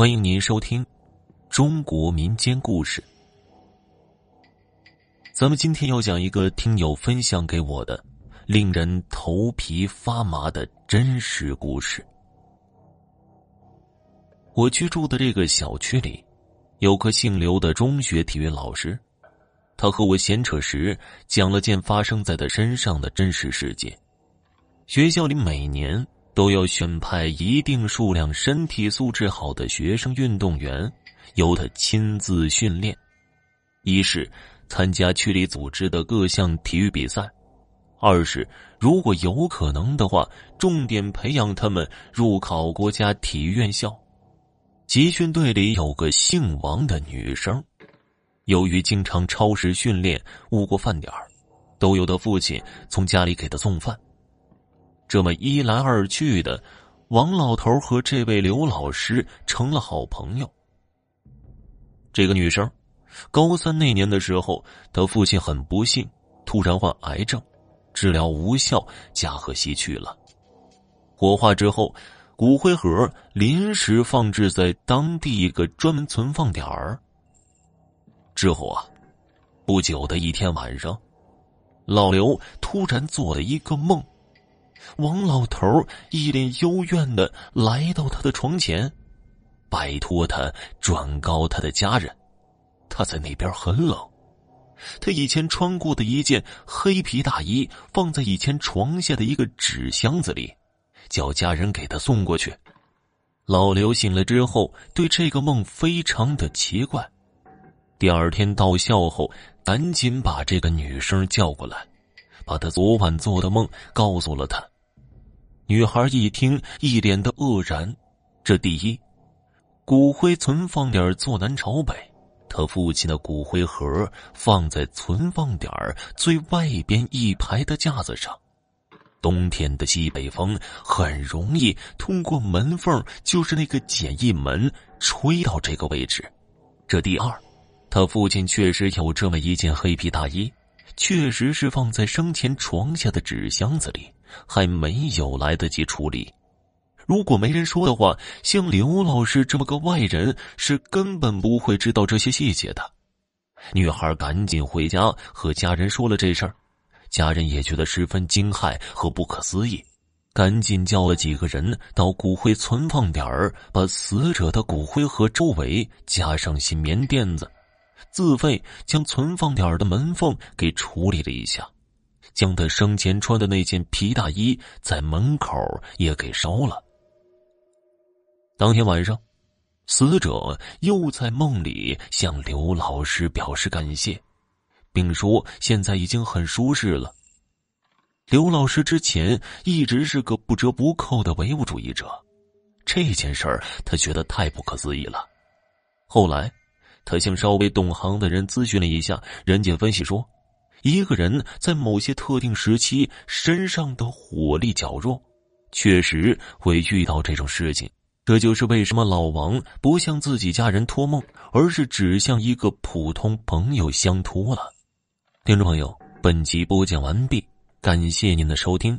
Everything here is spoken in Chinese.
欢迎您收听中国民间故事。咱们今天要讲一个听友分享给我的令人头皮发麻的真实故事。我居住的这个小区里，有个姓刘的中学体育老师，他和我闲扯时讲了件发生在他身上的真实事件。学校里每年。都要选派一定数量身体素质好的学生运动员，由他亲自训练。一是参加区里组织的各项体育比赛；二是如果有可能的话，重点培养他们入考国家体育院校。集训队里有个姓王的女生，由于经常超时训练误过饭点都由他父亲从家里给她送饭。这么一来二去的，王老头和这位刘老师成了好朋友。这个女生，高三那年的时候，她父亲很不幸，突然患癌症，治疗无效，驾鹤西去了。火化之后，骨灰盒临时放置在当地一个专门存放点儿。之后啊，不久的一天晚上，老刘突然做了一个梦。王老头一脸幽怨的来到他的床前，拜托他转告他的家人，他在那边很冷。他以前穿过的一件黑皮大衣放在以前床下的一个纸箱子里，叫家人给他送过去。老刘醒了之后，对这个梦非常的奇怪。第二天到校后，赶紧把这个女生叫过来，把他昨晚做的梦告诉了他。女孩一听，一脸的愕然。这第一，骨灰存放点坐南朝北，他父亲的骨灰盒放在存放点最外边一排的架子上。冬天的西北风很容易通过门缝，就是那个简易门，吹到这个位置。这第二，他父亲确实有这么一件黑皮大衣，确实是放在生前床下的纸箱子里。还没有来得及处理，如果没人说的话，像刘老师这么个外人是根本不会知道这些细节的。女孩赶紧回家和家人说了这事儿，家人也觉得十分惊骇和不可思议，赶紧叫了几个人到骨灰存放点儿，把死者的骨灰盒周围加上些棉垫子，自费将存放点的门缝给处理了一下。将他生前穿的那件皮大衣在门口也给烧了。当天晚上，死者又在梦里向刘老师表示感谢，并说现在已经很舒适了。刘老师之前一直是个不折不扣的唯物主义者，这件事儿他觉得太不可思议了。后来，他向稍微懂行的人咨询了一下，人家分析说。一个人在某些特定时期身上的火力较弱，确实会遇到这种事情。这就是为什么老王不向自己家人托梦，而是只向一个普通朋友相托了。听众朋友，本集播讲完毕，感谢您的收听。